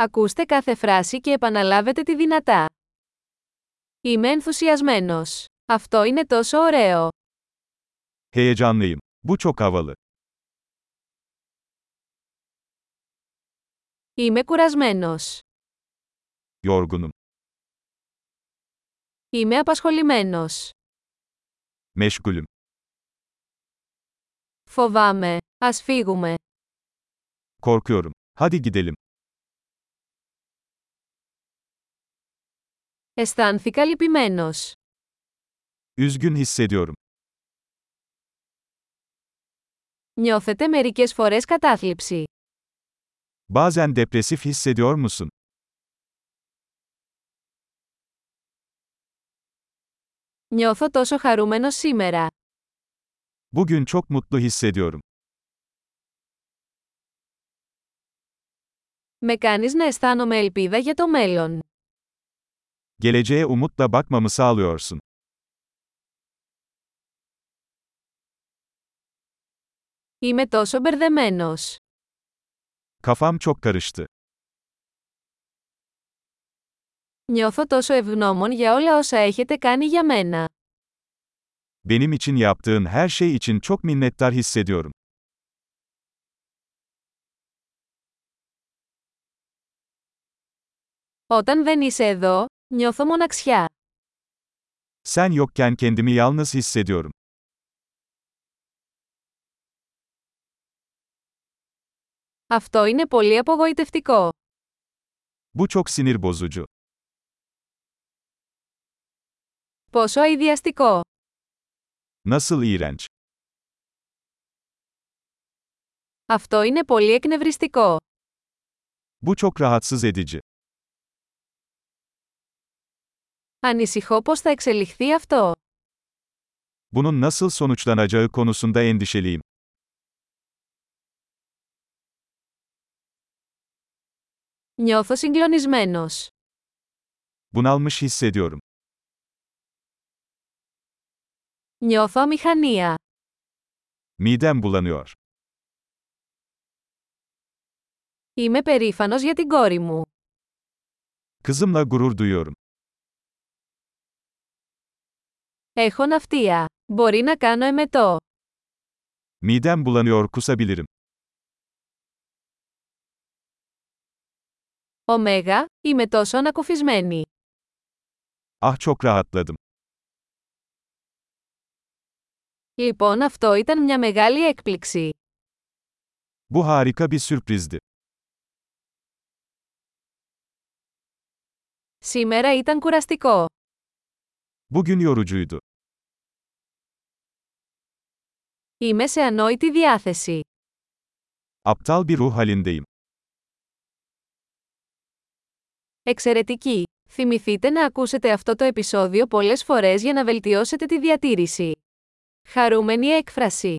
Ακούστε κάθε φράση και επαναλάβετε τη δυνατά. Είμαι ενθουσιασμένος. Αυτό είναι τόσο ωραίο. Heyecanlıyım. Bu çok havalı. Είμαι κουρασμένος. Yorgunum. Είμαι απασχολημένος. Meşgulüm. Φοβάμαι. Ας φύγουμε. Korkuyorum. Hadi gidelim. Αισθάνθηκα λυπημένος. Üzgün hissediyorum. Νιώθετε μερικές φορές κατάθλιψη. Bazen depresif hissediyor musun? Νιώθω τόσο χαρούμενος σήμερα. Bugün çok mutlu hissediyorum. Με κάνεις να αισθάνομαι ελπίδα για το μέλλον. Geleceğe umutla bakmamı sağlıyorsun. Είμαι τόσο μπερδεμένος. Kafam çok karıştı. Νιώθω τόσο ευγνώμων για όλα όσα έχετε κάνει για μένα. Benim için yaptığın her şey için çok minnettar hissediyorum. Όταν δεν είσαι εδώ, νιώθω μοναξιά. Sen yokken kendimi yalnız hissediyorum. Αυτό είναι πολύ απογοητευτικό. Bu çok sinir bozucu. Πόσο αειδιαστικό. Nasıl iğrenç. Αυτό είναι πολύ εκνευριστικό. Bu çok rahatsız edici. Ανησυχώ πώς θα εξελιχθεί αυτό. Bunun nasıl sonuçlanacağı konusunda endişeliyim. Νιώθω συγκλονισμένος. Bunalmış hissediyorum. Νιώθω αμηχανία. Midem bulanıyor. Είμαι περήφανος για την κόρη μου. Kızımla gurur duyuyorum. Έχω ναυτία. Μπορεί να κάνω εμετό. Midem bulanıyor kusabilirim. Ωμέγα, είμαι τόσο ανακουφισμένη. Ah çok rahatladım. Λοιπόν αυτό ήταν μια μεγάλη έκπληξη. Bu harika bir sürprizdi. Σήμερα ήταν κουραστικό. Bugün yorucuydu. Είμαι σε ανόητη διάθεση. Aptal bir ruh halindeyim. Εξαιρετική! Θυμηθείτε να ακούσετε αυτό το επεισόδιο πολλές φορές για να βελτιώσετε τη διατήρηση. Χαρούμενη έκφραση